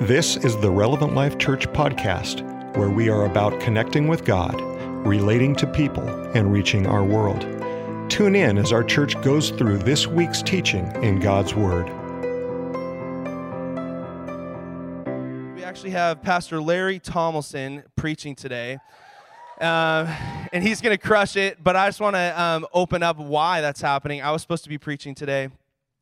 This is the Relevant Life Church podcast, where we are about connecting with God, relating to people, and reaching our world. Tune in as our church goes through this week's teaching in God's Word. We actually have Pastor Larry Tomlinson preaching today. Uh, and he's going to crush it, but I just want to um, open up why that's happening. I was supposed to be preaching today.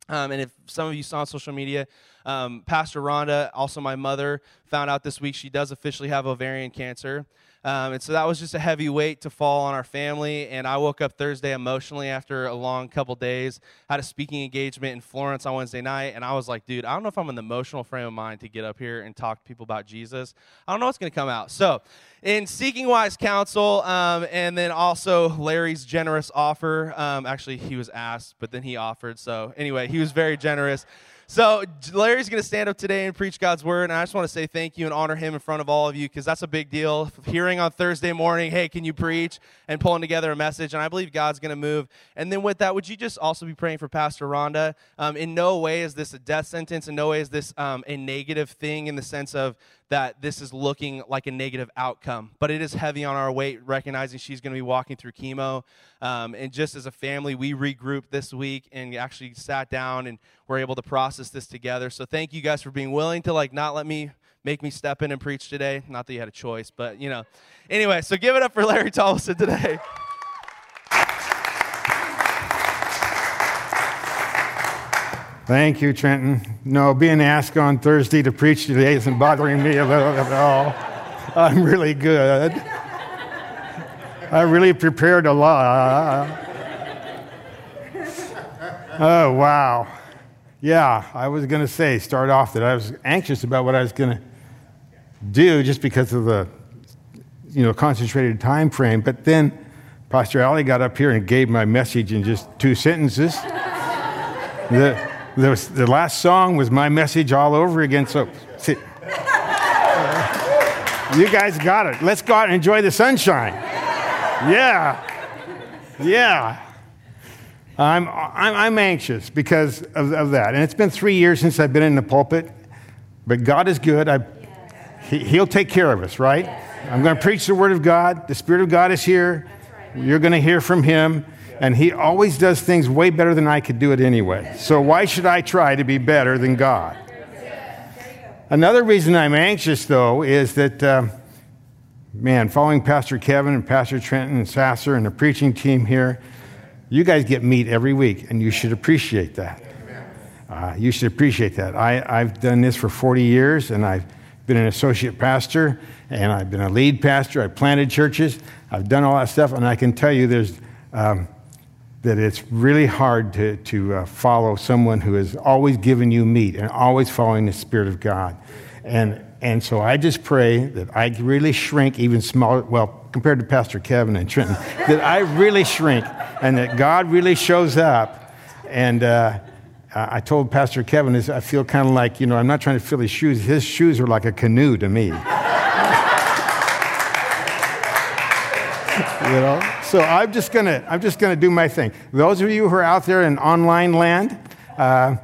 Um, and if some of you saw on social media, um, Pastor Rhonda, also my mother, found out this week she does officially have ovarian cancer. Um, and so that was just a heavy weight to fall on our family. And I woke up Thursday emotionally after a long couple days. Had a speaking engagement in Florence on Wednesday night, and I was like, dude, I don't know if I'm in the emotional frame of mind to get up here and talk to people about Jesus. I don't know what's going to come out. So, in seeking wise counsel, um, and then also Larry's generous offer. Um, actually, he was asked, but then he offered. So, anyway, he was very generous. So Larry's going to stand up today and preach God's word, and I just want to say thank you and honor him in front of all of you because that's a big deal. Hearing on Thursday morning, hey, can you preach, and pulling together a message, and I believe God's going to move. And then with that, would you just also be praying for Pastor Rhonda? Um, in no way is this a death sentence. In no way is this um, a negative thing in the sense of that this is looking like a negative outcome. But it is heavy on our weight, recognizing she's going to be walking through chemo. Um, and just as a family, we regrouped this week and actually sat down and were able to process this together. So thank you guys for being willing to like not let me make me step in and preach today. Not that you had a choice, but you know. Anyway, so give it up for Larry Tomlinson today. Thank you, Trenton. No, being asked on Thursday to preach today isn't bothering me a at all. I'm really good. I really prepared a lot. Oh, wow. Yeah, I was going to say, start off that I was anxious about what I was going to do just because of the, you know, concentrated time frame. But then Pastor Ali got up here and gave my message in just two sentences. the, the, the last song was my message all over again. So, you guys got it. Let's go out and enjoy the sunshine. Yeah. Yeah. I'm, I'm, I'm anxious because of, of, that. And it's been three years since I've been in the pulpit, but God is good. I, he, he'll take care of us, right? I'm going to preach the Word of God. The Spirit of God is here. You're going to hear from Him. And He always does things way better than I could do it anyway. So why should I try to be better than God? Another reason I'm anxious, though, is that, uh, man, following Pastor Kevin and Pastor Trenton and Sasser and the preaching team here, you guys get meat every week, and you should appreciate that. Uh, you should appreciate that. I, I've done this for 40 years, and I've been an associate pastor, and I've been a lead pastor. I've planted churches. I've done all that stuff, and I can tell you there's um, that it's really hard to, to uh, follow someone who has always given you meat and always following the Spirit of God. And, and so I just pray that I really shrink even smaller, well, compared to Pastor Kevin and Trenton, that I really shrink and that God really shows up. And uh, I told Pastor Kevin, I feel kind of like, you know, I'm not trying to fill his shoes. His shoes are like a canoe to me. you know? So I'm just gonna, I'm just gonna do my thing. Those of you who are out there in online land, uh,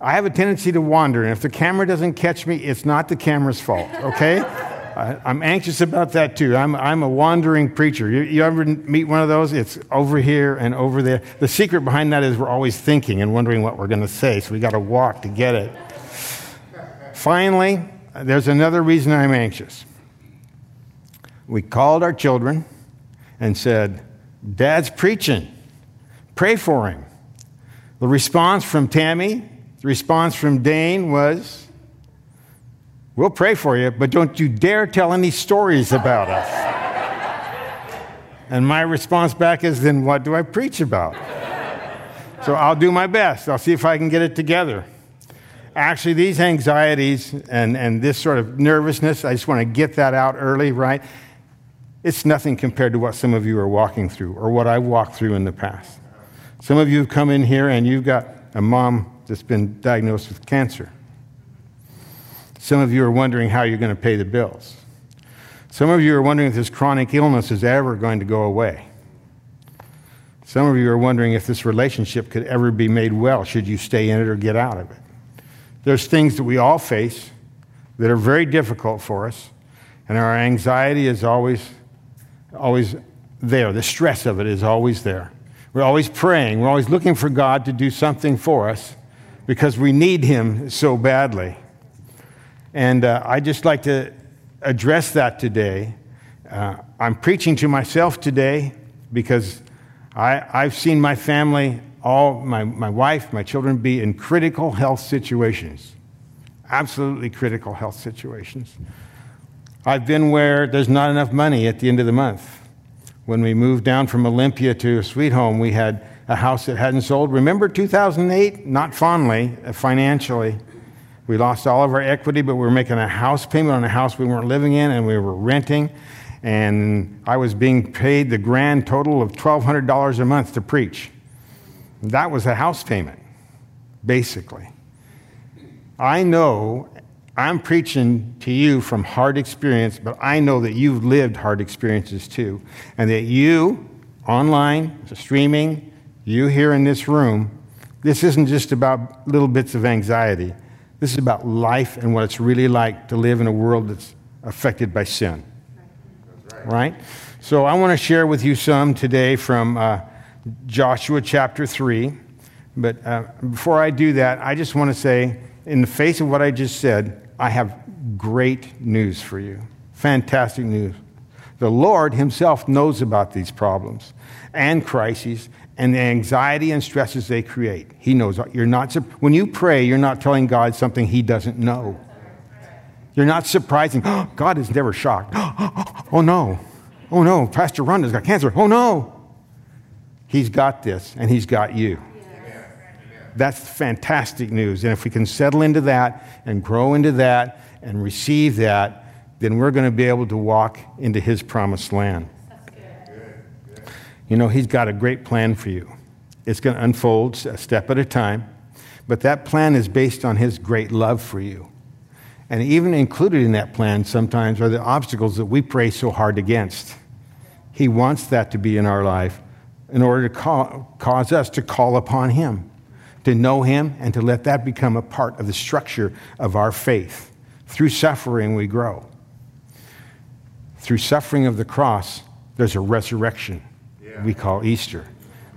I have a tendency to wander, and if the camera doesn't catch me, it's not the camera's fault, okay? I, am anxious about that too. I'm, I'm a wandering preacher. You, you, ever meet one of those? It's over here and over there. The secret behind that is we're always thinking and wondering what we're going to say, so we got to walk to get it. Finally, there's another reason I'm anxious. We called our children and said, Dad's preaching. Pray for him. The response from Tammy, the response from Dane was, We'll pray for you, but don't you dare tell any stories about us. and my response back is, Then what do I preach about? so I'll do my best. I'll see if I can get it together. Actually, these anxieties and, and this sort of nervousness, I just want to get that out early, right? It's nothing compared to what some of you are walking through or what I walked through in the past. Some of you have come in here and you've got a mom that's been diagnosed with cancer. Some of you are wondering how you're going to pay the bills. Some of you are wondering if this chronic illness is ever going to go away. Some of you are wondering if this relationship could ever be made well. Should you stay in it or get out of it? There's things that we all face that are very difficult for us, and our anxiety is always, always there. The stress of it is always there. We're always praying. We're always looking for God to do something for us because we need Him so badly. And uh, I just like to address that today. Uh, I'm preaching to myself today because I, I've seen my family, all my, my wife, my children be in critical health situations. Absolutely critical health situations. I've been where there's not enough money at the end of the month. When we moved down from Olympia to a Sweet Home, we had a house that hadn't sold. Remember 2008? Not fondly, uh, financially. We lost all of our equity, but we were making a house payment on a house we weren't living in, and we were renting. And I was being paid the grand total of $1,200 a month to preach. That was a house payment, basically. I know I'm preaching to you from hard experience, but I know that you've lived hard experiences too. And that you, online, streaming, you here in this room, this isn't just about little bits of anxiety. This is about life and what it's really like to live in a world that's affected by sin. Right. right? So I want to share with you some today from uh, Joshua chapter 3. But uh, before I do that, I just want to say, in the face of what I just said, I have great news for you. Fantastic news. The Lord Himself knows about these problems and crises and the anxiety and stresses they create. He knows you're not when you pray, you're not telling God something he doesn't know. You're not surprising. Oh, God is never shocked. Oh no. Oh no, Pastor Rhonda's got cancer. Oh no. He's got this and he's got you. That's fantastic news. And if we can settle into that and grow into that and receive that, then we're going to be able to walk into his promised land. You know, He's got a great plan for you. It's going to unfold a step at a time, but that plan is based on His great love for you. And even included in that plan sometimes are the obstacles that we pray so hard against. He wants that to be in our life in order to call, cause us to call upon Him, to know Him, and to let that become a part of the structure of our faith. Through suffering, we grow. Through suffering of the cross, there's a resurrection we call Easter.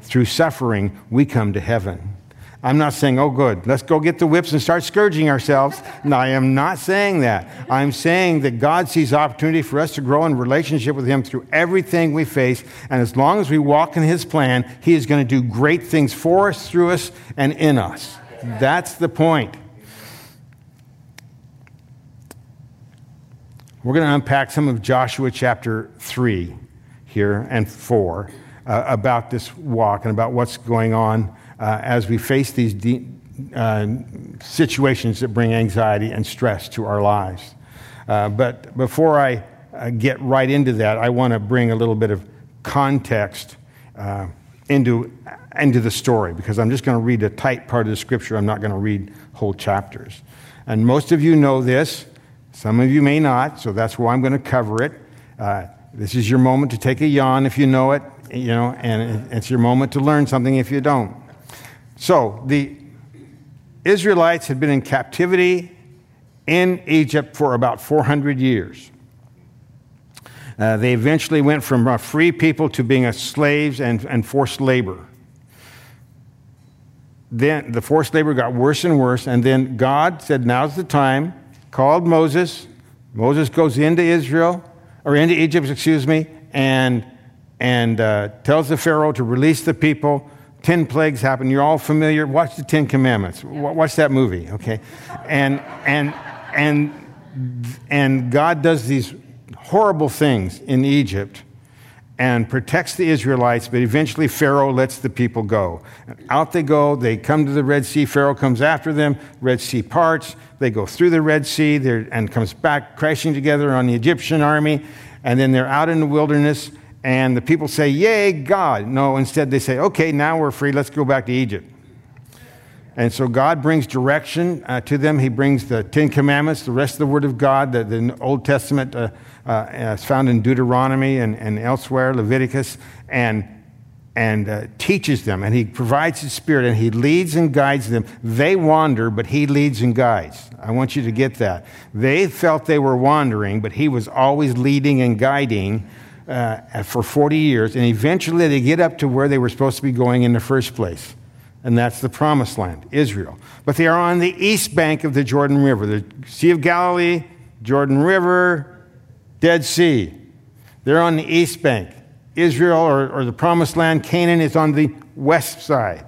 Through suffering, we come to heaven. I'm not saying, oh, good, let's go get the whips and start scourging ourselves. No, I am not saying that. I'm saying that God sees opportunity for us to grow in relationship with Him through everything we face. And as long as we walk in His plan, He is going to do great things for us, through us, and in us. That's the point. We're going to unpack some of Joshua chapter 3 here and 4 uh, about this walk and about what's going on uh, as we face these de- uh, situations that bring anxiety and stress to our lives. Uh, but before I uh, get right into that, I want to bring a little bit of context uh, into, into the story because I'm just going to read a tight part of the scripture. I'm not going to read whole chapters. And most of you know this, some of you may not, so that's why I'm going to cover it. Uh, this is your moment to take a yawn if you know it, you know, and it's your moment to learn something if you don't. So, the Israelites had been in captivity in Egypt for about 400 years. Uh, they eventually went from a free people to being slaves and, and forced labor. Then the forced labor got worse and worse, and then God said, Now's the time, called Moses. Moses goes into Israel, or into Egypt, excuse me, and and uh, tells the Pharaoh to release the people. Ten plagues happen. You're all familiar. Watch the Ten Commandments. Watch that movie, okay? And and and and God does these horrible things in Egypt and protects the Israelites, but eventually Pharaoh lets the people go. Out they go, they come to the Red Sea, Pharaoh comes after them, Red Sea parts, they go through the Red Sea and comes back crashing together on the Egyptian army, and then they're out in the wilderness, and the people say, Yay, God. No, instead they say, Okay, now we're free. Let's go back to Egypt. And so God brings direction uh, to them. He brings the Ten Commandments, the rest of the Word of God, the, the Old Testament uh, uh, is found in Deuteronomy and, and elsewhere, Leviticus. And, and uh, teaches them, and he provides his spirit, and he leads and guides them. They wander, but he leads and guides. I want you to get that. They felt they were wandering, but he was always leading and guiding uh, for 40 years, and eventually they get up to where they were supposed to be going in the first place. And that's the promised land, Israel. But they are on the east bank of the Jordan River, the Sea of Galilee, Jordan River, Dead Sea. They're on the east bank. Israel or, or the promised land, Canaan, is on the west side.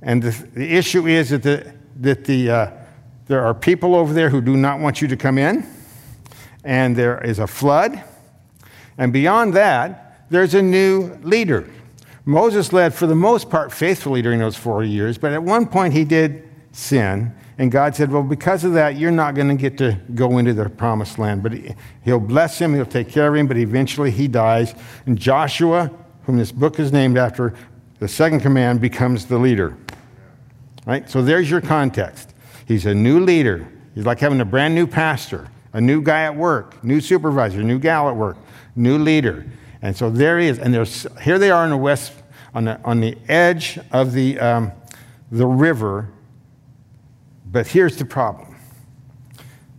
And the, the issue is that, the, that the, uh, there are people over there who do not want you to come in, and there is a flood. And beyond that, there's a new leader. Moses led, for the most part, faithfully during those 40 years, but at one point he did sin. And God said, Well, because of that, you're not going to get to go into the promised land. But He'll bless him, He'll take care of him, but eventually he dies. And Joshua, whom this book is named after, the second command becomes the leader. Right? So there's your context. He's a new leader. He's like having a brand new pastor, a new guy at work, new supervisor, new gal at work, new leader. And so there he is. And there's, here they are in the west, on the, on the edge of the, um, the river but here's the problem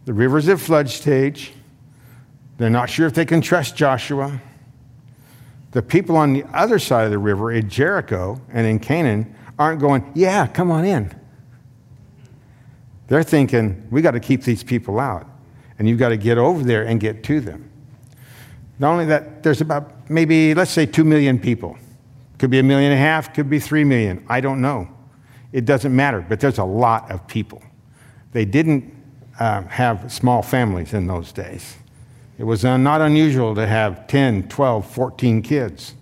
the river's at flood stage. They're not sure if they can trust Joshua. The people on the other side of the river in Jericho and in Canaan aren't going, Yeah, come on in. They're thinking, We got to keep these people out. And you've got to get over there and get to them. Not only that, there's about maybe, let's say, two million people. Could be a million and a half, could be three million. I don't know. It doesn't matter, but there's a lot of people. They didn't uh, have small families in those days. It was uh, not unusual to have 10, 12, 14 kids.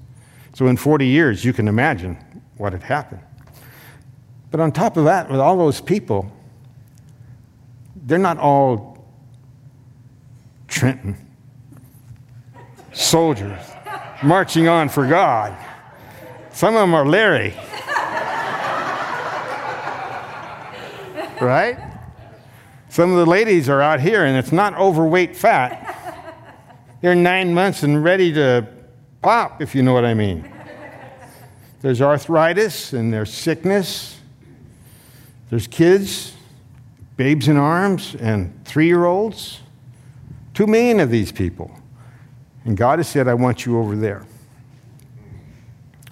So in 40 years, you can imagine what had happened. But on top of that, with all those people, they're not all Trenton soldiers marching on for God. Some of them are Larry. right? Some of the ladies are out here and it's not overweight fat. They're nine months and ready to pop, if you know what I mean. There's arthritis and there's sickness. There's kids, babes in arms, and three year olds. Two million of these people. And God has said, I want you over there.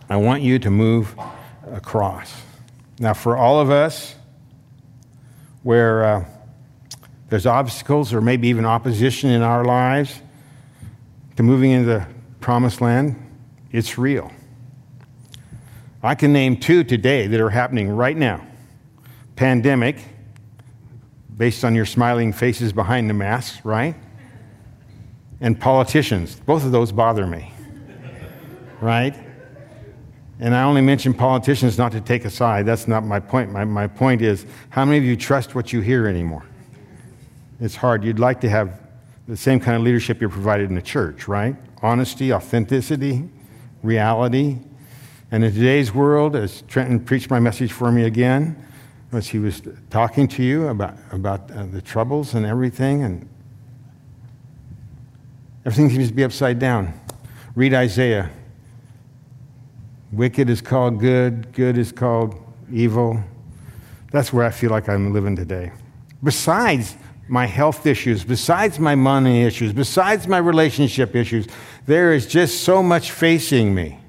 I want you to move across. Now, for all of us, where uh, there's obstacles or maybe even opposition in our lives to moving into the promised land, it's real. I can name two today that are happening right now pandemic, based on your smiling faces behind the masks, right? And politicians. Both of those bother me, right? And I only mention politicians not to take a side. That's not my point. My, my point is how many of you trust what you hear anymore? It's hard. You'd like to have the same kind of leadership you're provided in the church, right? Honesty, authenticity, reality. And in today's world, as Trenton preached my message for me again, as he was talking to you about, about uh, the troubles and everything, and everything seems to be upside down. Read Isaiah Wicked is called good, good is called evil. That's where I feel like I'm living today. Besides my health issues, besides my money issues, besides my relationship issues, there is just so much facing me.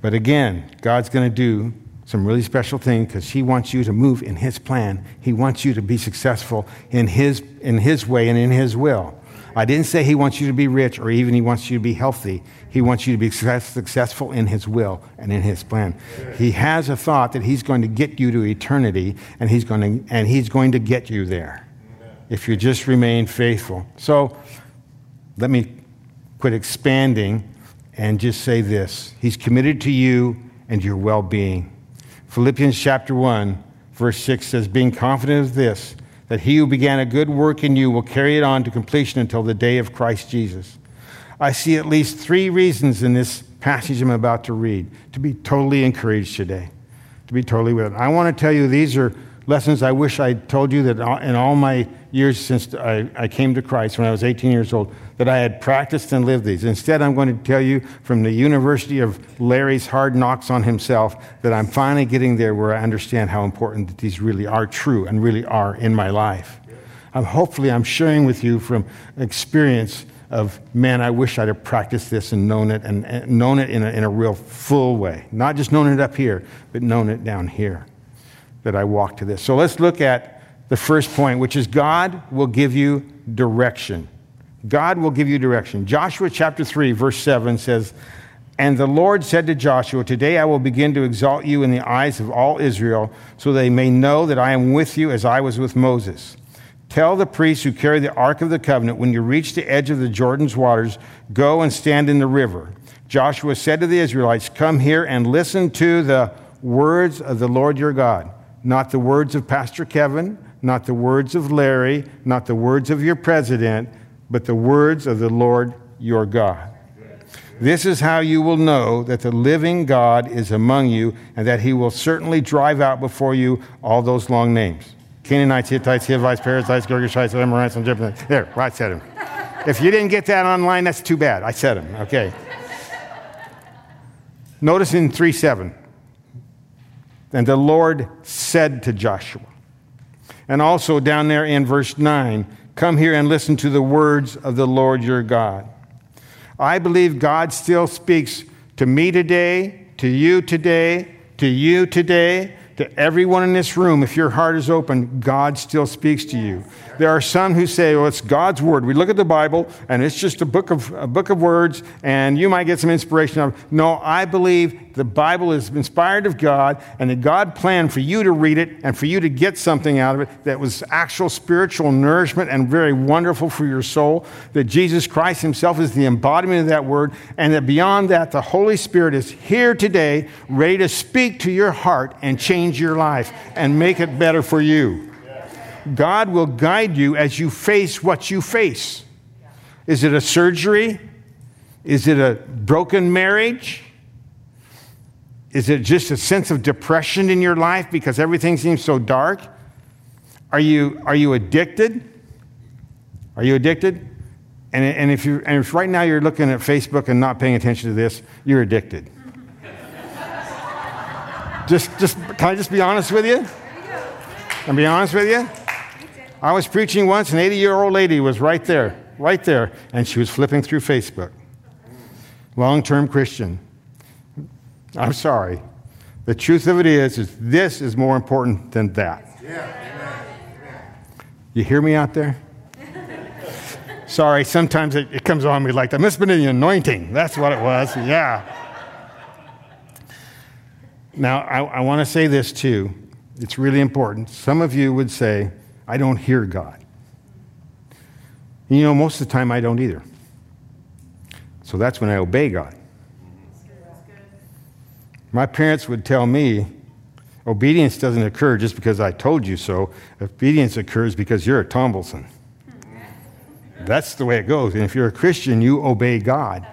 But again, God's going to do some really special thing because He wants you to move in His plan. He wants you to be successful in His, in his way and in His will. I didn't say he wants you to be rich or even he wants you to be healthy. He wants you to be successful in his will and in his plan. He has a thought that he's going to get you to eternity and he's going to, and he's going to get you there if you just remain faithful. So let me quit expanding and just say this He's committed to you and your well being. Philippians chapter 1, verse 6 says, Being confident of this, that he who began a good work in you will carry it on to completion until the day of Christ Jesus. I see at least three reasons in this passage I'm about to read to be totally encouraged today, to be totally with it. I want to tell you these are lessons I wish I'd told you that in all my years since I, I came to Christ when I was 18 years old, that I had practiced and lived these. Instead, I'm going to tell you from the University of Larry's hard knocks on himself that I'm finally getting there where I understand how important that these really are true and really are in my life. I'm, hopefully, I'm sharing with you from experience of, man, I wish I'd have practiced this and known it and, and known it in a, in a real full way. Not just known it up here, but known it down here that I walk to this. So let's look at the first point, which is God will give you direction. God will give you direction. Joshua chapter 3, verse 7 says, And the Lord said to Joshua, Today I will begin to exalt you in the eyes of all Israel, so they may know that I am with you as I was with Moses. Tell the priests who carry the Ark of the Covenant, when you reach the edge of the Jordan's waters, go and stand in the river. Joshua said to the Israelites, Come here and listen to the words of the Lord your God, not the words of Pastor Kevin, not the words of Larry, not the words of your president, but the words of the Lord your God. This is how you will know that the living God is among you and that he will certainly drive out before you all those long names. Canaanites, Hittites, Hivites, Perizzites, Girgashites, Amorites, and Jebusites. There, I said them. If you didn't get that online, that's too bad. I said them. Okay. Notice in 3 7. And the Lord said to Joshua. And also down there in verse 9, come here and listen to the words of the Lord your God. I believe God still speaks to me today, to you today, to you today, to everyone in this room, if your heart is open, God still speaks to you. There are some who say, well, it's God's word. We look at the Bible and it's just a book of, a book of words and you might get some inspiration out of it. No, I believe the Bible is inspired of God and that God planned for you to read it and for you to get something out of it that was actual spiritual nourishment and very wonderful for your soul. That Jesus Christ himself is the embodiment of that word and that beyond that, the Holy Spirit is here today ready to speak to your heart and change your life and make it better for you. God will guide you as you face what you face. Is it a surgery? Is it a broken marriage? Is it just a sense of depression in your life because everything seems so dark? Are you, are you addicted? Are you addicted? And, and, if you, and if right now you're looking at Facebook and not paying attention to this, you're addicted. just, just, can I just be honest with you? Can I be honest with you? I was preaching once, an 80 year old lady was right there, right there, and she was flipping through Facebook. Long term Christian. I'm sorry. The truth of it is, is this is more important than that. You hear me out there? sorry, sometimes it, it, comes on me like that. Must have been the anointing. That's what it was. Yeah. Now, I, I want to say this too. It's really important. Some of you would say, I don't hear God. You know, most of the time I don't either. So that's when I obey God. My parents would tell me obedience doesn't occur just because I told you so. Obedience occurs because you're a Tombleson. That's the way it goes. And if you're a Christian, you obey God.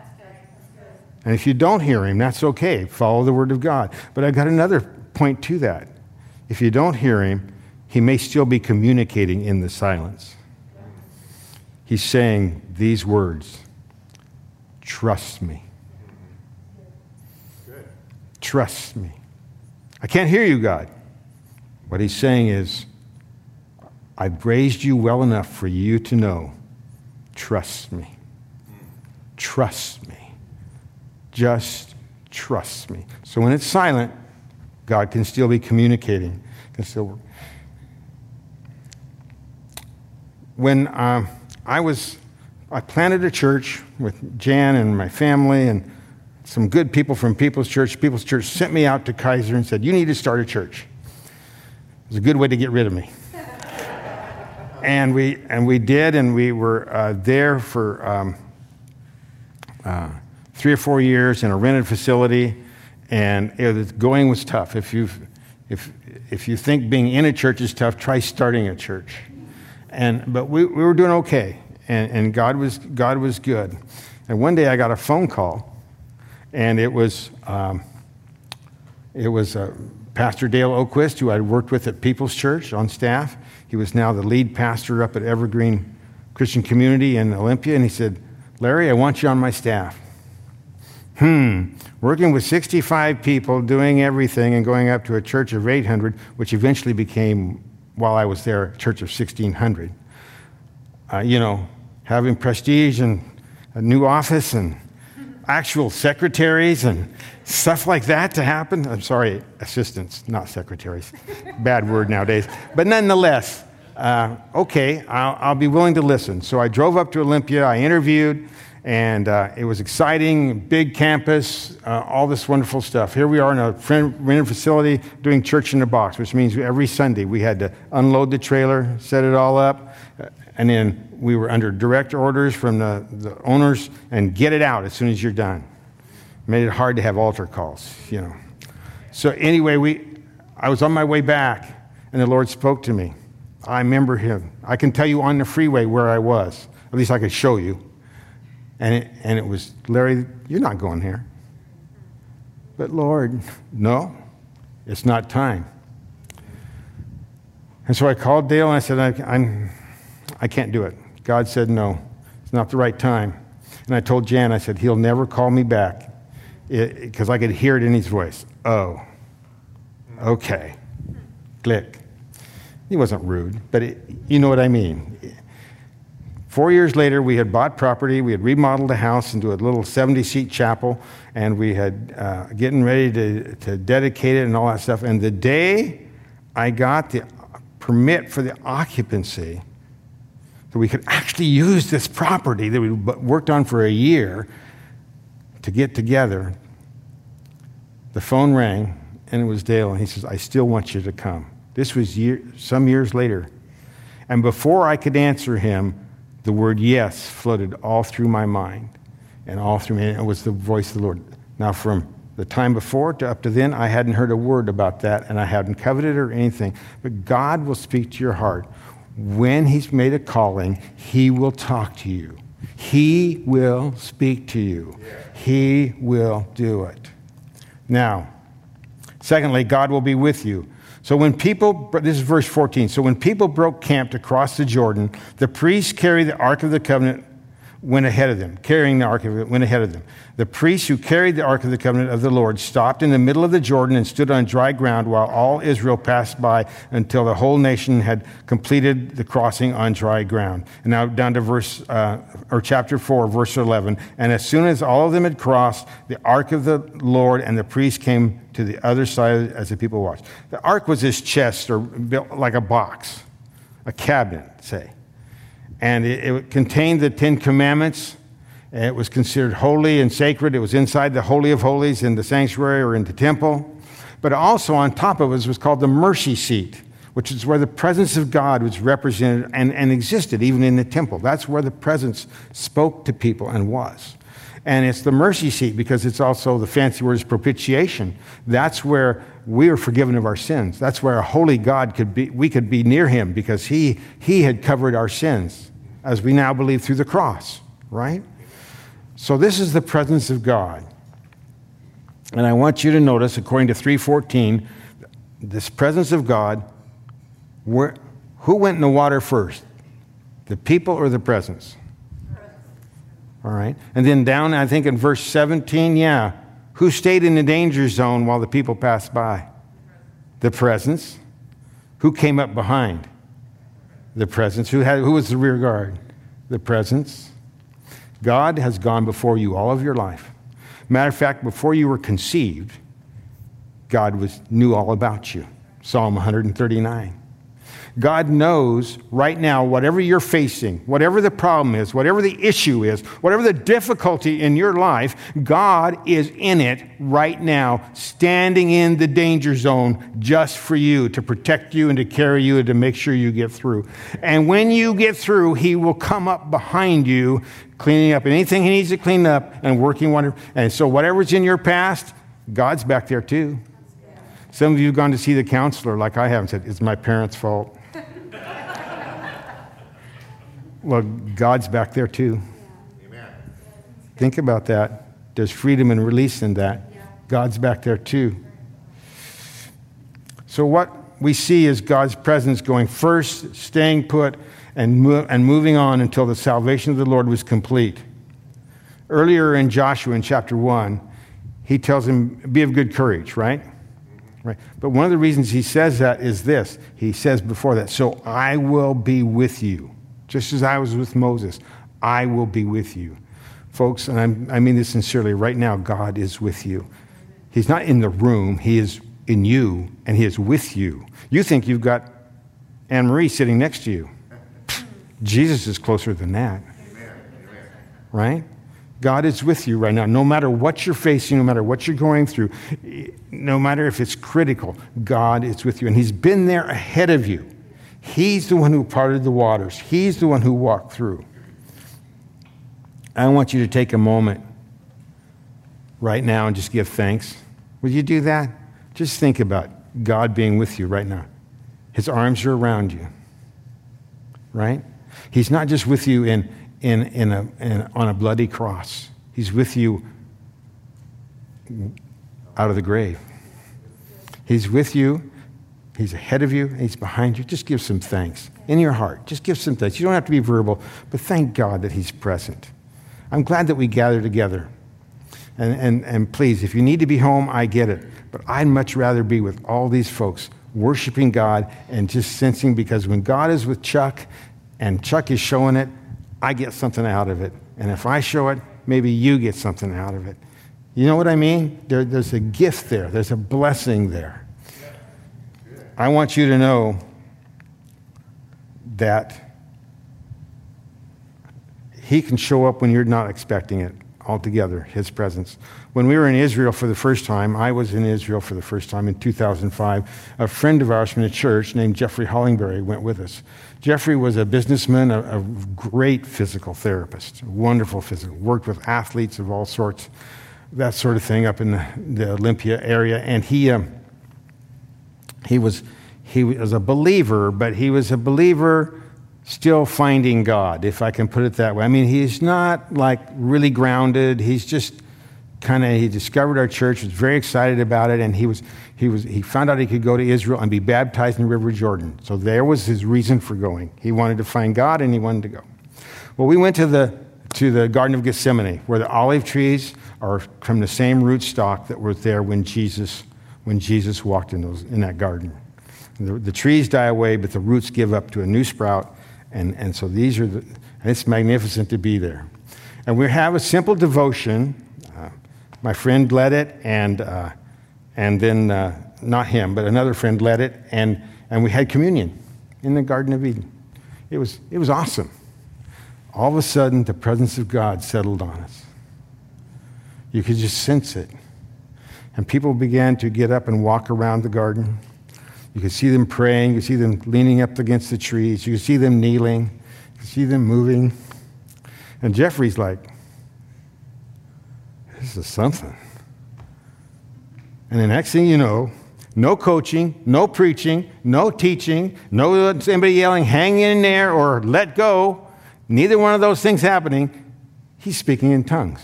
And if you don't hear him, that's okay. Follow the word of God. But I've got another point to that. If you don't hear him, he may still be communicating in the silence. He's saying these words Trust me. Trust me. I can't hear you, God. What he's saying is, I've raised you well enough for you to know. Trust me. Trust me. Just trust me. So when it's silent, God can still be communicating, can still when uh, I was, I planted a church with Jan and my family and some good people from People's Church. People's Church sent me out to Keizer and said, You need to start a church. It was a good way to get rid of me. and, we, and we did, and we were uh, there for um, uh, three or four years in a rented facility, and it, going was tough. If, you if, if you think being in a church is tough, try starting a church. And, but we, we were doing okay, and, and God, was, God was good. And one day I got a phone call, and it was, um, it was uh, Pastor Dale Oquist, who I'd worked with at People's Church on staff. He was now the lead pastor up at Evergreen Christian Community in Olympia, and he said, Larry, I want you on my staff. Hmm, working with 65 people, doing everything, and going up to a church of 800, which eventually became, while I was there, a church of 1,600. Uh, you know, having prestige and a new office and actual secretaries and stuff like that to happen. I'm sorry, assistants, not secretaries. Bad word nowadays. But nonetheless, uh, okay, I'll, I'll, be willing to listen. So I drove up to Olympia, I interviewed, and uh, it was exciting, big campus, uh, all this wonderful stuff. Here we are in a rented facility doing church in a box, which means every Sunday we had to unload the trailer, set it all up, and then we were under direct orders from the, the owners and get it out as soon as you're done. Made it hard to have altar calls, you know. So anyway, we, I was on my way back, and the Lord spoke to me. I remember him. I can tell you on the freeway where I was. At least I could show you. And it, and it was, Larry, you're not going here. But Lord, no, it's not time. And so I called Dale and I said, I, I'm, I can't do it. God said, no, it's not the right time. And I told Jan, I said, he'll never call me back because I could hear it in his voice. Oh, okay. Click. He wasn't rude, but it, you know what I mean. Four years later, we had bought property. We had remodeled the house into a little 70 seat chapel, and we had uh, getting ready to, to dedicate it and all that stuff. And the day I got the permit for the occupancy, that we could actually use this property that we worked on for a year to get together, the phone rang, and it was Dale, and he says, I still want you to come. This was year, some years later. And before I could answer him, the word yes flooded all through my mind and all through me. And it was the voice of the Lord. Now, from the time before to up to then, I hadn't heard a word about that and I hadn't coveted or anything. But God will speak to your heart. When He's made a calling, He will talk to you. He will speak to you. He will do it. Now, secondly, God will be with you. So when people, this is verse 14. So when people broke camp to cross the Jordan, the priests carried the Ark of the Covenant went ahead of them, carrying the ark of it, went ahead of them. The priests who carried the ark of the covenant of the Lord stopped in the middle of the Jordan and stood on dry ground while all Israel passed by until the whole nation had completed the crossing on dry ground. And now down to verse, uh, or chapter 4, verse 11. And as soon as all of them had crossed, the ark of the Lord and the priests came to the other side as the people watched. The ark was this chest or built like a box, a cabinet, say and it, it, contained the Ten Commandments. It was considered holy and sacred. It was inside the Holy of Holies in the sanctuary or in the temple. But also on top of it was called the mercy seat, which is where the presence of God was represented and, and existed even in the temple. That's where the presence spoke to people and was. And it's the mercy seat because it's also the fancy word is propitiation. That's where we are forgiven of our sins. That's where a holy God could be, we could be near him because he, he had covered our sins as we now believe through the cross, right? So this is the presence of God. And I want you to notice, according to 314, this presence of God, where, who went in the water first? The people or the presence? All right. And then down, I think in verse 17, yeah, who stayed in the danger zone while the people passed by? The presence. Who came up behind? The presence. Who, had, who was the rear guard? The presence. God has gone before you all of your life. Matter of fact, before you were conceived, God was, knew all about you. Psalm 139. God knows right now, whatever you're facing, whatever the problem is, whatever the issue is, whatever the difficulty in your life, God is in it right now, standing in the danger zone just for you, to protect you and to carry you and to make sure you get through. And when you get through, He will come up behind you, cleaning up anything He needs to clean up and working wonder. And so, whatever's in your past, God's back there too. Some of you have gone to see the counselor, like I have, and said, It's my parents' fault. Well, God's back there too. Amen. Think about that. There's freedom and release in that. God's back there too. So, what we see is God's presence going first, staying put, and, mo- and moving on until the salvation of the Lord was complete. Earlier in Joshua, in chapter 1, he tells him, Be of good courage, right? Right. But one of the reasons he says that is this. He says before that, So I will be with you, just as I was with Moses. I will be with you. Folks, and I'm, i mean this sincerely, right now, God is with you. He's not in the room, He is in you, and He is with you. You think you've got Anne Marie sitting next to you. Jesus is closer than that. Right? God is with you right now. No matter what you're facing, no matter what you're going through, no matter if it's critical, God is with you. And He's been there ahead of you. He's the one who parted the waters, He's the one who walked through. I want you to take a moment right now and just give thanks. Will you do that? Just think about God being with you right now. His arms are around you, right? He's not just with you in, in, in a, in, on a bloody cross, He's with you out of the grave. He's with you, He's ahead of you, He's behind you. Just give some thanks in your heart. Just give some thanks. You don't have to be verbal, but thank God that He's present. I'm glad that we gather together. And, and, and please, if you need to be home, I get it. But I'd much rather be with all these folks worshiping God and just sensing because when God is with Chuck and Chuck is showing it, I get something out of it. And if I show it, maybe you get something out of it. You know what I mean? There, there's a gift there, there's a blessing there. I want you to know that He can show up when you're not expecting it altogether, His presence. When we were in Israel for the first time, I was in Israel for the first time in 2005. A friend of ours from the church named Jeffrey Hollingberry went with us. Jeffrey was a businessman, a, a great physical therapist, wonderful physical, worked with athletes of all sorts, that sort of thing up in the, the Olympia area. And he, um, he, was, he was a believer, but he was a believer still finding God, if I can put it that way. I mean, he's not like really grounded. He's just kind of he discovered our church, was very excited about it, and he was he was he found out he could go to Israel and be baptized in the River Jordan. So there was his reason for going. He wanted to find God and he wanted to go. Well, we went to the to the Garden of Gethsemane, where the olive trees are from the same root stock that was there when Jesus when Jesus walked in those in that garden. The, the trees die away, but the roots give up to a new sprout, and, and so these are the, it's magnificent to be there. And we have a simple devotion my friend led it, and, uh, and then, uh, not him, but another friend led it, and, and we had communion in the Garden of Eden. It was, it was awesome. All of a sudden, the presence of God settled on us. You could just sense it. And people began to get up and walk around the garden. You could see them praying. You could see them leaning up against the trees. You could see them kneeling. You could see them moving. And Jeffrey's like, this is something. And the next thing you know, no coaching, no preaching, no teaching, no anybody yelling, hang in there or let go. Neither one of those things happening. He's speaking in tongues.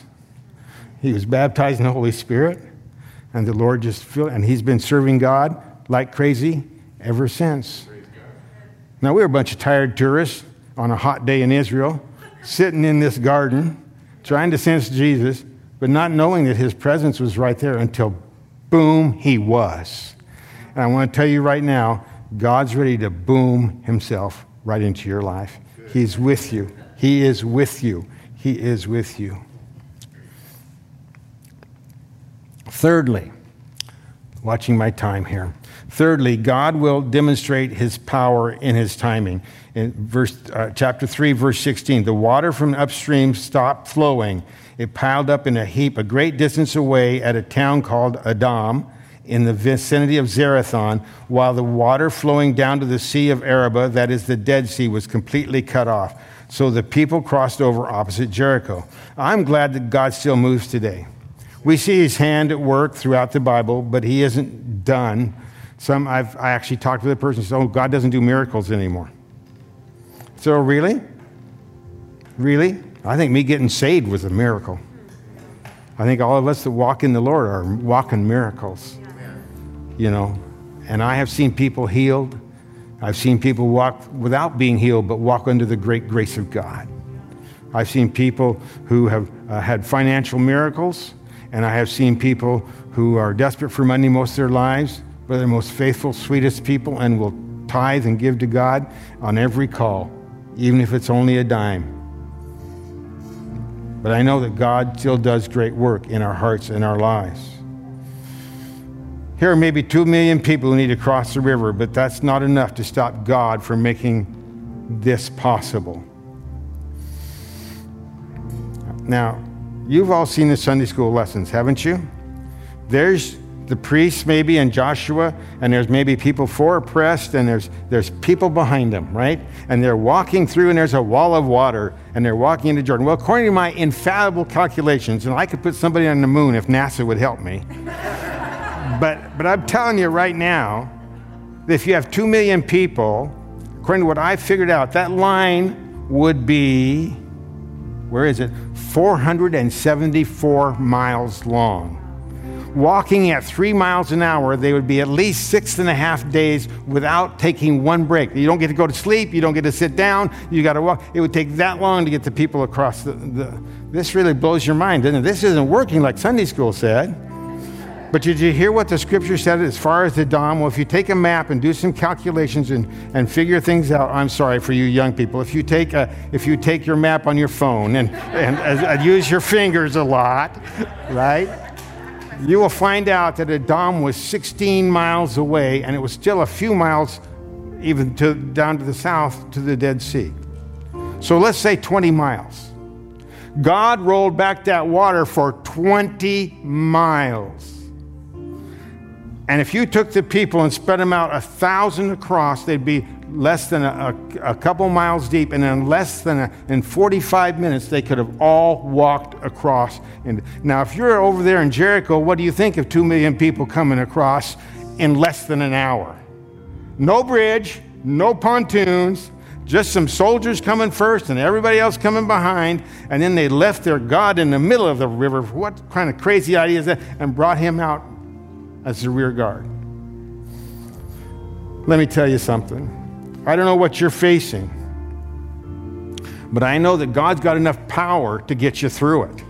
He was baptized in the Holy Spirit, and the Lord just filled, and he's been serving God like crazy ever since. Now, we were a bunch of tired tourists on a hot day in Israel, sitting in this garden, trying to sense Jesus, but not knowing that his presence was right there until, boom, he was. And I want to tell you right now, God's ready to boom himself right into your life. He's with you. He is with you. He is with you. Thirdly, watching my time here. Thirdly, God will demonstrate his power in his timing. In verse, uh, chapter 3, verse 16, the water from upstream stopped flowing it piled up in a heap a great distance away at a town called Adam in the vicinity of Zarethan, while the water flowing down to the Sea of Arabah, that is the Dead Sea, was completely cut off. So the people crossed over opposite Jericho. I'm glad that God still moves today. We see his hand at work throughout the Bible, but he isn't done. Some I've I actually talked with a person who said, Oh, God doesn't do miracles anymore. So really? Really? I think me getting saved was a miracle. I think all of us that walk in the Lord are walking miracles. You know, And I have seen people healed. I've seen people walk without being healed, but walk under the great grace of God. I've seen people who have uh, had financial miracles, and I have seen people who are desperate for money most of their lives, but they're the most faithful, sweetest people, and will tithe and give to God on every call, even if it's only a dime. But I know that God still does great work in our hearts and our lives. Here are maybe two million people who need to cross the river, but that's not enough to stop God from making this possible. Now, you've all seen the Sunday school lessons, haven't you? There's the priests maybe and Joshua, and there's maybe people for oppressed, and there's there's people behind them, right? And they're walking through, and there's a wall of water, and they're walking into Jordan. Well, according to my infallible calculations, and I could put somebody on the moon if NASA would help me. but but I'm telling you right now, if you have two million people, according to what I figured out, that line would be where is it? 474 miles long walking at three miles an hour, they would be at least six and a half days without taking one break. You don't get to go to sleep, you don't get to sit down, you got to walk. It would take that long to get the people across the, the. This really blows your mind, doesn't it? This isn't working like Sunday school said. But did you hear what the scripture said as far as the Dom? Well, if you take a map and do some calculations and, and figure things out, I'm sorry for you young people. If you take, a, if you take your map on your phone and, and, use your fingers a lot, right? you will find out that Adam was 16 miles away, and it was still a few miles even to, down to the south to the Dead Sea. So let's say 20 miles. God rolled back that water for 20 miles. And if you took the people and spread them out a thousand across, they'd be less than a, a, a, couple miles deep, and in less than a, in 45 minutes, they could have all walked across. And now, if you're over there in Jericho, what do you think of two million people coming across in less than an hour? No bridge, no pontoons, just some soldiers coming first and everybody else coming behind, and then they left their God in the middle of the river. What kind of crazy idea is that? And brought him out as the rear guard. Let me tell you something. I don't know what you're facing, but I know that God's got enough power to get you through it.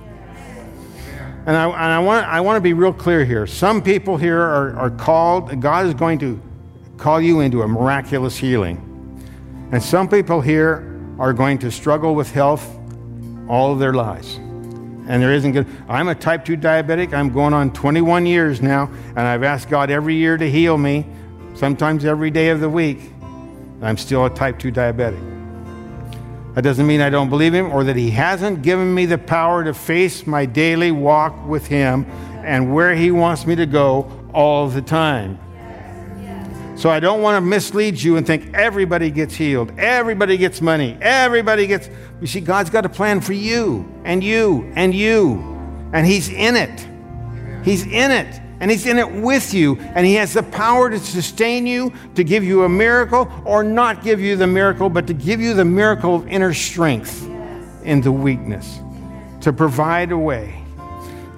And I, and I, want, I want to be real clear here. Some people here are, are called, God is going to call you into a miraculous healing. And some people here are going to struggle with health all of their lives. And there isn't good. I'm a type 2 diabetic. I'm going on 21 years now, and I've asked God every year to heal me, sometimes every day of the week. I'm still a type 2 diabetic. That doesn't mean I don't believe him or that he hasn't given me the power to face my daily walk with him and where he wants me to go all the time. So I don't want to mislead you and think everybody gets healed, everybody gets money, everybody gets. You see, God's got a plan for you and you and you, and He's in it. He's in it and He's in it with you, and He has the power to sustain you, to give you a miracle, or not give you the miracle, but to give you the miracle of inner strength in the weakness, to provide a way.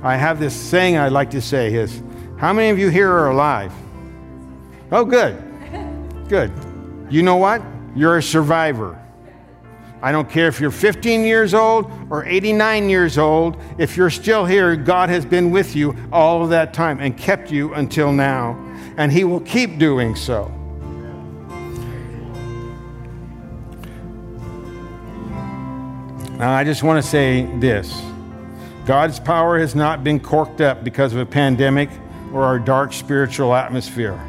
I have this saying I like to say is, how many of you here are alive? Oh, good. Good. You know what? You're a survivor. I don't care if you're 15 years old or 89 years old, if you're still here, God has been with you all of that time and kept you until now. And He will keep doing so. Now, I just want to say this God's power has not been corked up because of a pandemic or our dark spiritual atmosphere.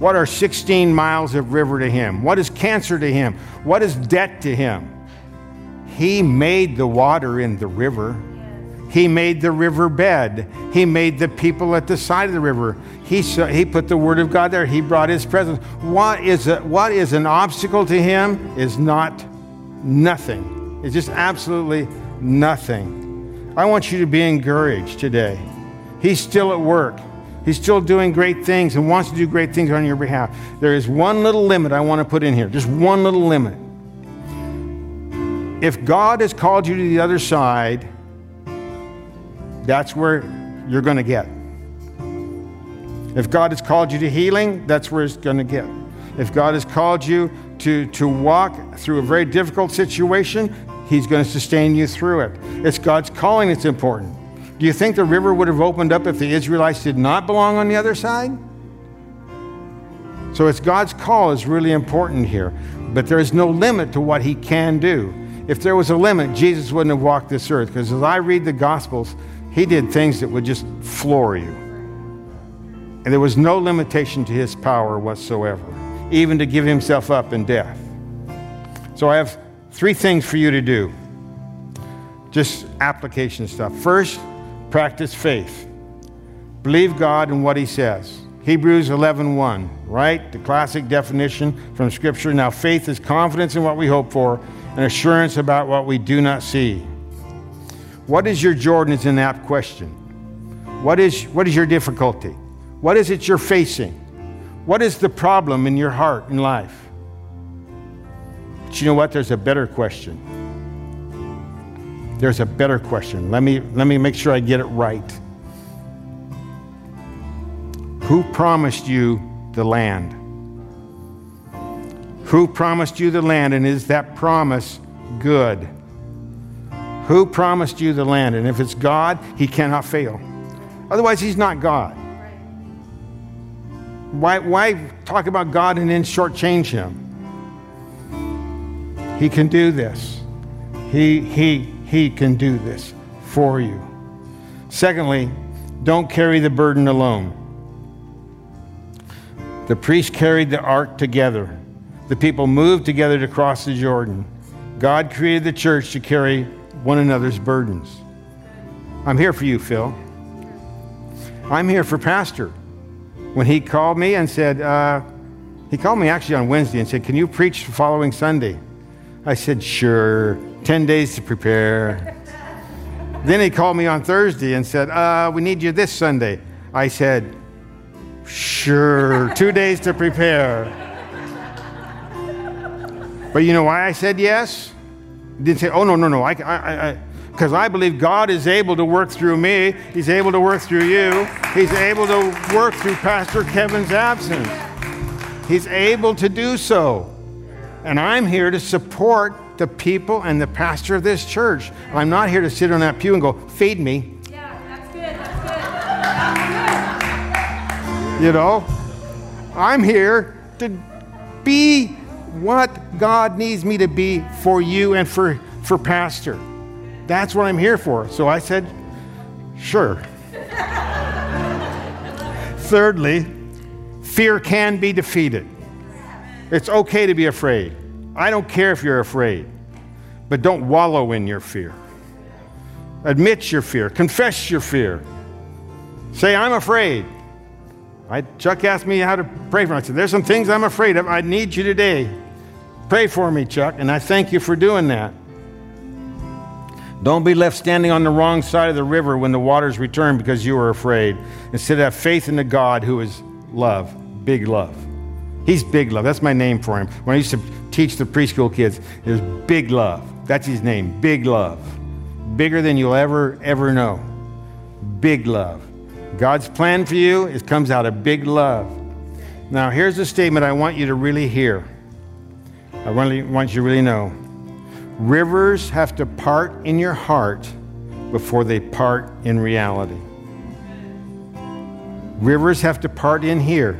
What are 16 miles of river to him? What is cancer to him? What is debt to him? He made the water in the river. He made the river bed. He made the people at the side of the river. He, he put the word of God there. He brought his presence. What is, a, what is an obstacle to him is not nothing. It's just absolutely nothing. I want you to be encouraged today. He's still at work. He's still doing great things and wants to do great things on your behalf. There is one little limit I want to put in here, just one little limit. If God has called you to the other side, that's where you're going to get. If God has called you to healing, that's where it's going to get. If God has called you to, to walk through a very difficult situation, He's going to sustain you through it. It's God's calling that's important. Do you think the river would have opened up if the Israelites did not belong on the other side? So it's God's call is really important here. But there is no limit to what he can do. If there was a limit, Jesus wouldn't have walked this earth. Because as I read the Gospels, he did things that would just floor you. And there was no limitation to his power whatsoever, even to give himself up in death. So I have three things for you to do. Just application stuff. First, practice faith. Believe God in what he says. Hebrews 11:1, right? The classic definition from scripture. Now faith is confidence in what we hope for and assurance about what we do not see. What is your Jordan is an apt question. What is what is your difficulty? What is it you're facing? What is the problem in your heart and life? But you know what? There's a better question. There's a better question. Let me let me make sure I get it right. Who promised you the land? Who promised you the land, and is that promise good? Who promised you the land? And if it's God, He cannot fail. Otherwise, He's not God. Why, why talk about God and then shortchange Him? He can do this. He, he, he can do this for you. Secondly, don't carry the burden alone. The priests carried the ark together. The people moved together to cross the Jordan. God created the church to carry one another's burdens. I'm here for you, Phil. I'm here for Pastor. When he called me and said, uh, he called me actually on Wednesday and said, Can you preach the following Sunday? I said, Sure. 10 days to prepare. then he called me on Thursday and said, uh, We need you this Sunday. I said, Sure, two days to prepare. But you know why I said yes? didn't say, oh, no, no, no. I, I, I, because I believe God is able to work through me. He's able to work through you. He's able to work through Pastor Kevin's absence. He's able to do so. And I'm here to support the people and the pastor of this church. I'm not here to sit on that pew and go, feed me. Yeah, that's good. That's good. That's good. You know, I'm here to be what God needs me to be for you and for, for Pastor. That's what I'm here for. So I said, sure. Thirdly, fear can be defeated. It's okay to be afraid. I don't care if you're afraid, but don't wallow in your fear. Admit your fear, confess your fear. Say, I'm afraid. I, Chuck asked me how to pray for him. I said, There's some things I'm afraid of. I need you today. Pray for me, Chuck, and I thank you for doing that. Don't be left standing on the wrong side of the river when the waters return because you are afraid. Instead, have faith in the God who is love, big love. He's big love. That's my name for him. When I used to teach the preschool kids, it was big love. That's his name, big love. Bigger than you'll ever, ever know. Big love. God's plan for you it comes out of big love. Now, here's a statement I want you to really hear. I really want you to really know. Rivers have to part in your heart before they part in reality. Rivers have to part in here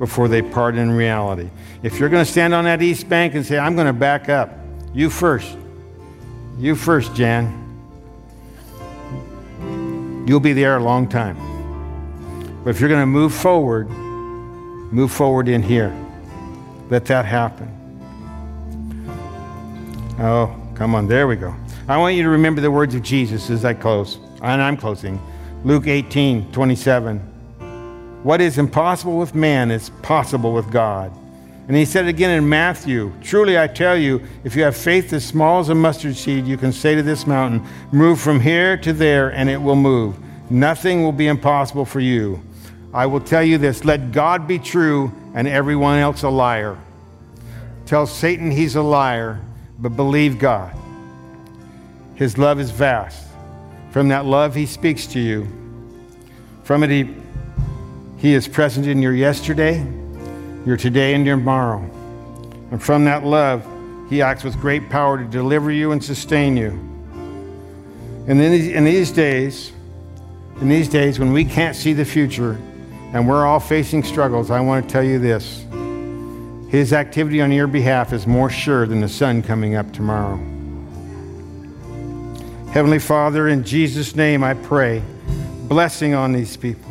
before they part in reality. If you're going to stand on that east bank and say, I'm going to back up, you first. You first, Jan. You'll be there a long time. But if you're going to move forward, move forward in here. Let that happen. Oh, come on. There we go. I want you to remember the words of Jesus as I close. And I'm closing. Luke 18, 27. What is impossible with man is possible with God. And he said again in Matthew Truly I tell you, if you have faith as small as a mustard seed, you can say to this mountain, Move from here to there, and it will move. Nothing will be impossible for you. I will tell you this let God be true and everyone else a liar. Tell Satan he's a liar, but believe God. His love is vast. From that love, he speaks to you. From it, he, He is present in your yesterday, your today, and your tomorrow. And from that love, He acts with great power to deliver you and sustain you. And in these, in these days, in these days when we can't see the future and we're all facing struggles, I want to tell you this. His activity on your behalf is more sure than the sun coming up tomorrow. Heavenly Father, in Jesus' name I pray, blessing on these people.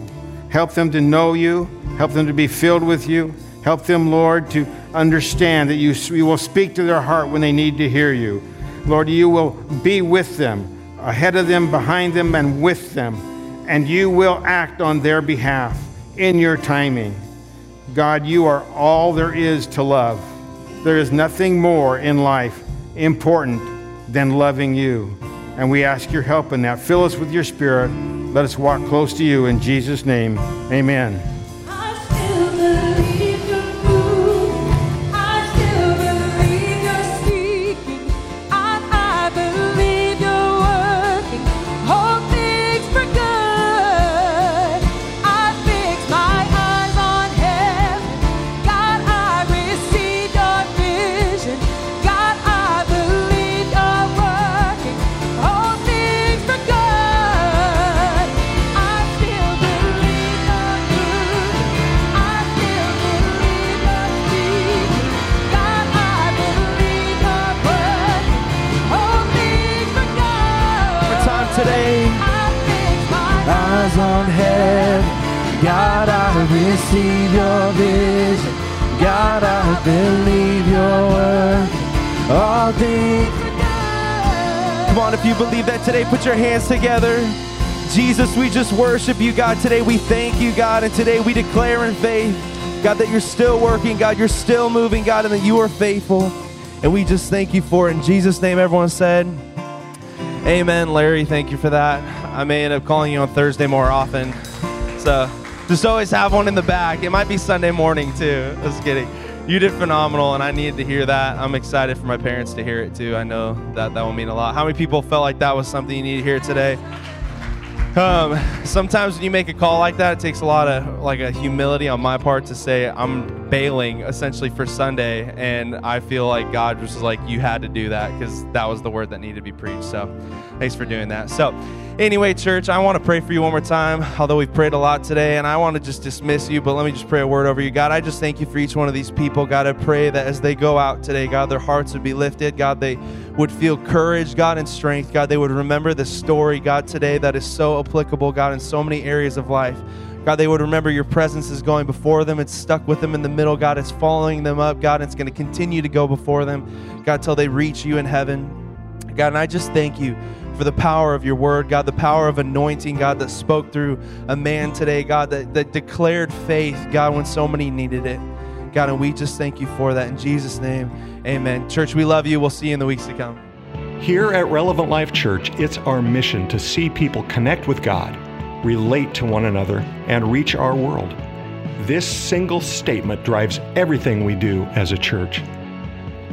Help them to know you, help them to be filled with you, help them, Lord, to understand that you, you will speak to their heart when they need to hear you. Lord, you will be with them, ahead of them, behind them, and with them, and you will act on their behalf in your timing. God, you are all there is to love. There is nothing more in life important than loving you. And we ask your help in that. Fill us with your spirit. Let us walk close to you in Jesus' name. Amen. Today, put your hands together. Jesus, we just worship you, God. Today we thank you, God, and today we declare in faith, God, that you're still working, God, you're still moving, God, and that you are faithful. And we just thank you for it. In Jesus' name, everyone said, Amen. Larry, thank you for that. I may end up calling you on Thursday more often. So just always have one in the back. It might be Sunday morning too. Just kidding. You did phenomenal, and I needed to hear that. I'm excited for my parents to hear it too. I know that that will mean a lot. How many people felt like that was something you need to hear today? Um, sometimes when you make a call like that, it takes a lot of like a humility on my part to say I'm bailing essentially for Sunday, and I feel like God was like, you had to do that because that was the word that needed to be preached. So, thanks for doing that. So, Anyway, church, I want to pray for you one more time, although we've prayed a lot today, and I want to just dismiss you, but let me just pray a word over you. God, I just thank you for each one of these people. God, I pray that as they go out today, God, their hearts would be lifted. God, they would feel courage, God, and strength. God, they would remember the story, God, today that is so applicable, God, in so many areas of life. God, they would remember your presence is going before them. It's stuck with them in the middle. God, it's following them up. God, it's going to continue to go before them, God, till they reach you in heaven. God, and I just thank you for the power of your word, God, the power of anointing, God, that spoke through a man today, God, that, that declared faith, God, when so many needed it. God, and we just thank you for that. In Jesus' name, amen. Church, we love you. We'll see you in the weeks to come. Here at Relevant Life Church, it's our mission to see people connect with God, relate to one another, and reach our world. This single statement drives everything we do as a church.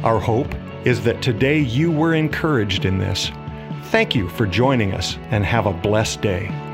Our hope is that today you were encouraged in this Thank you for joining us and have a blessed day.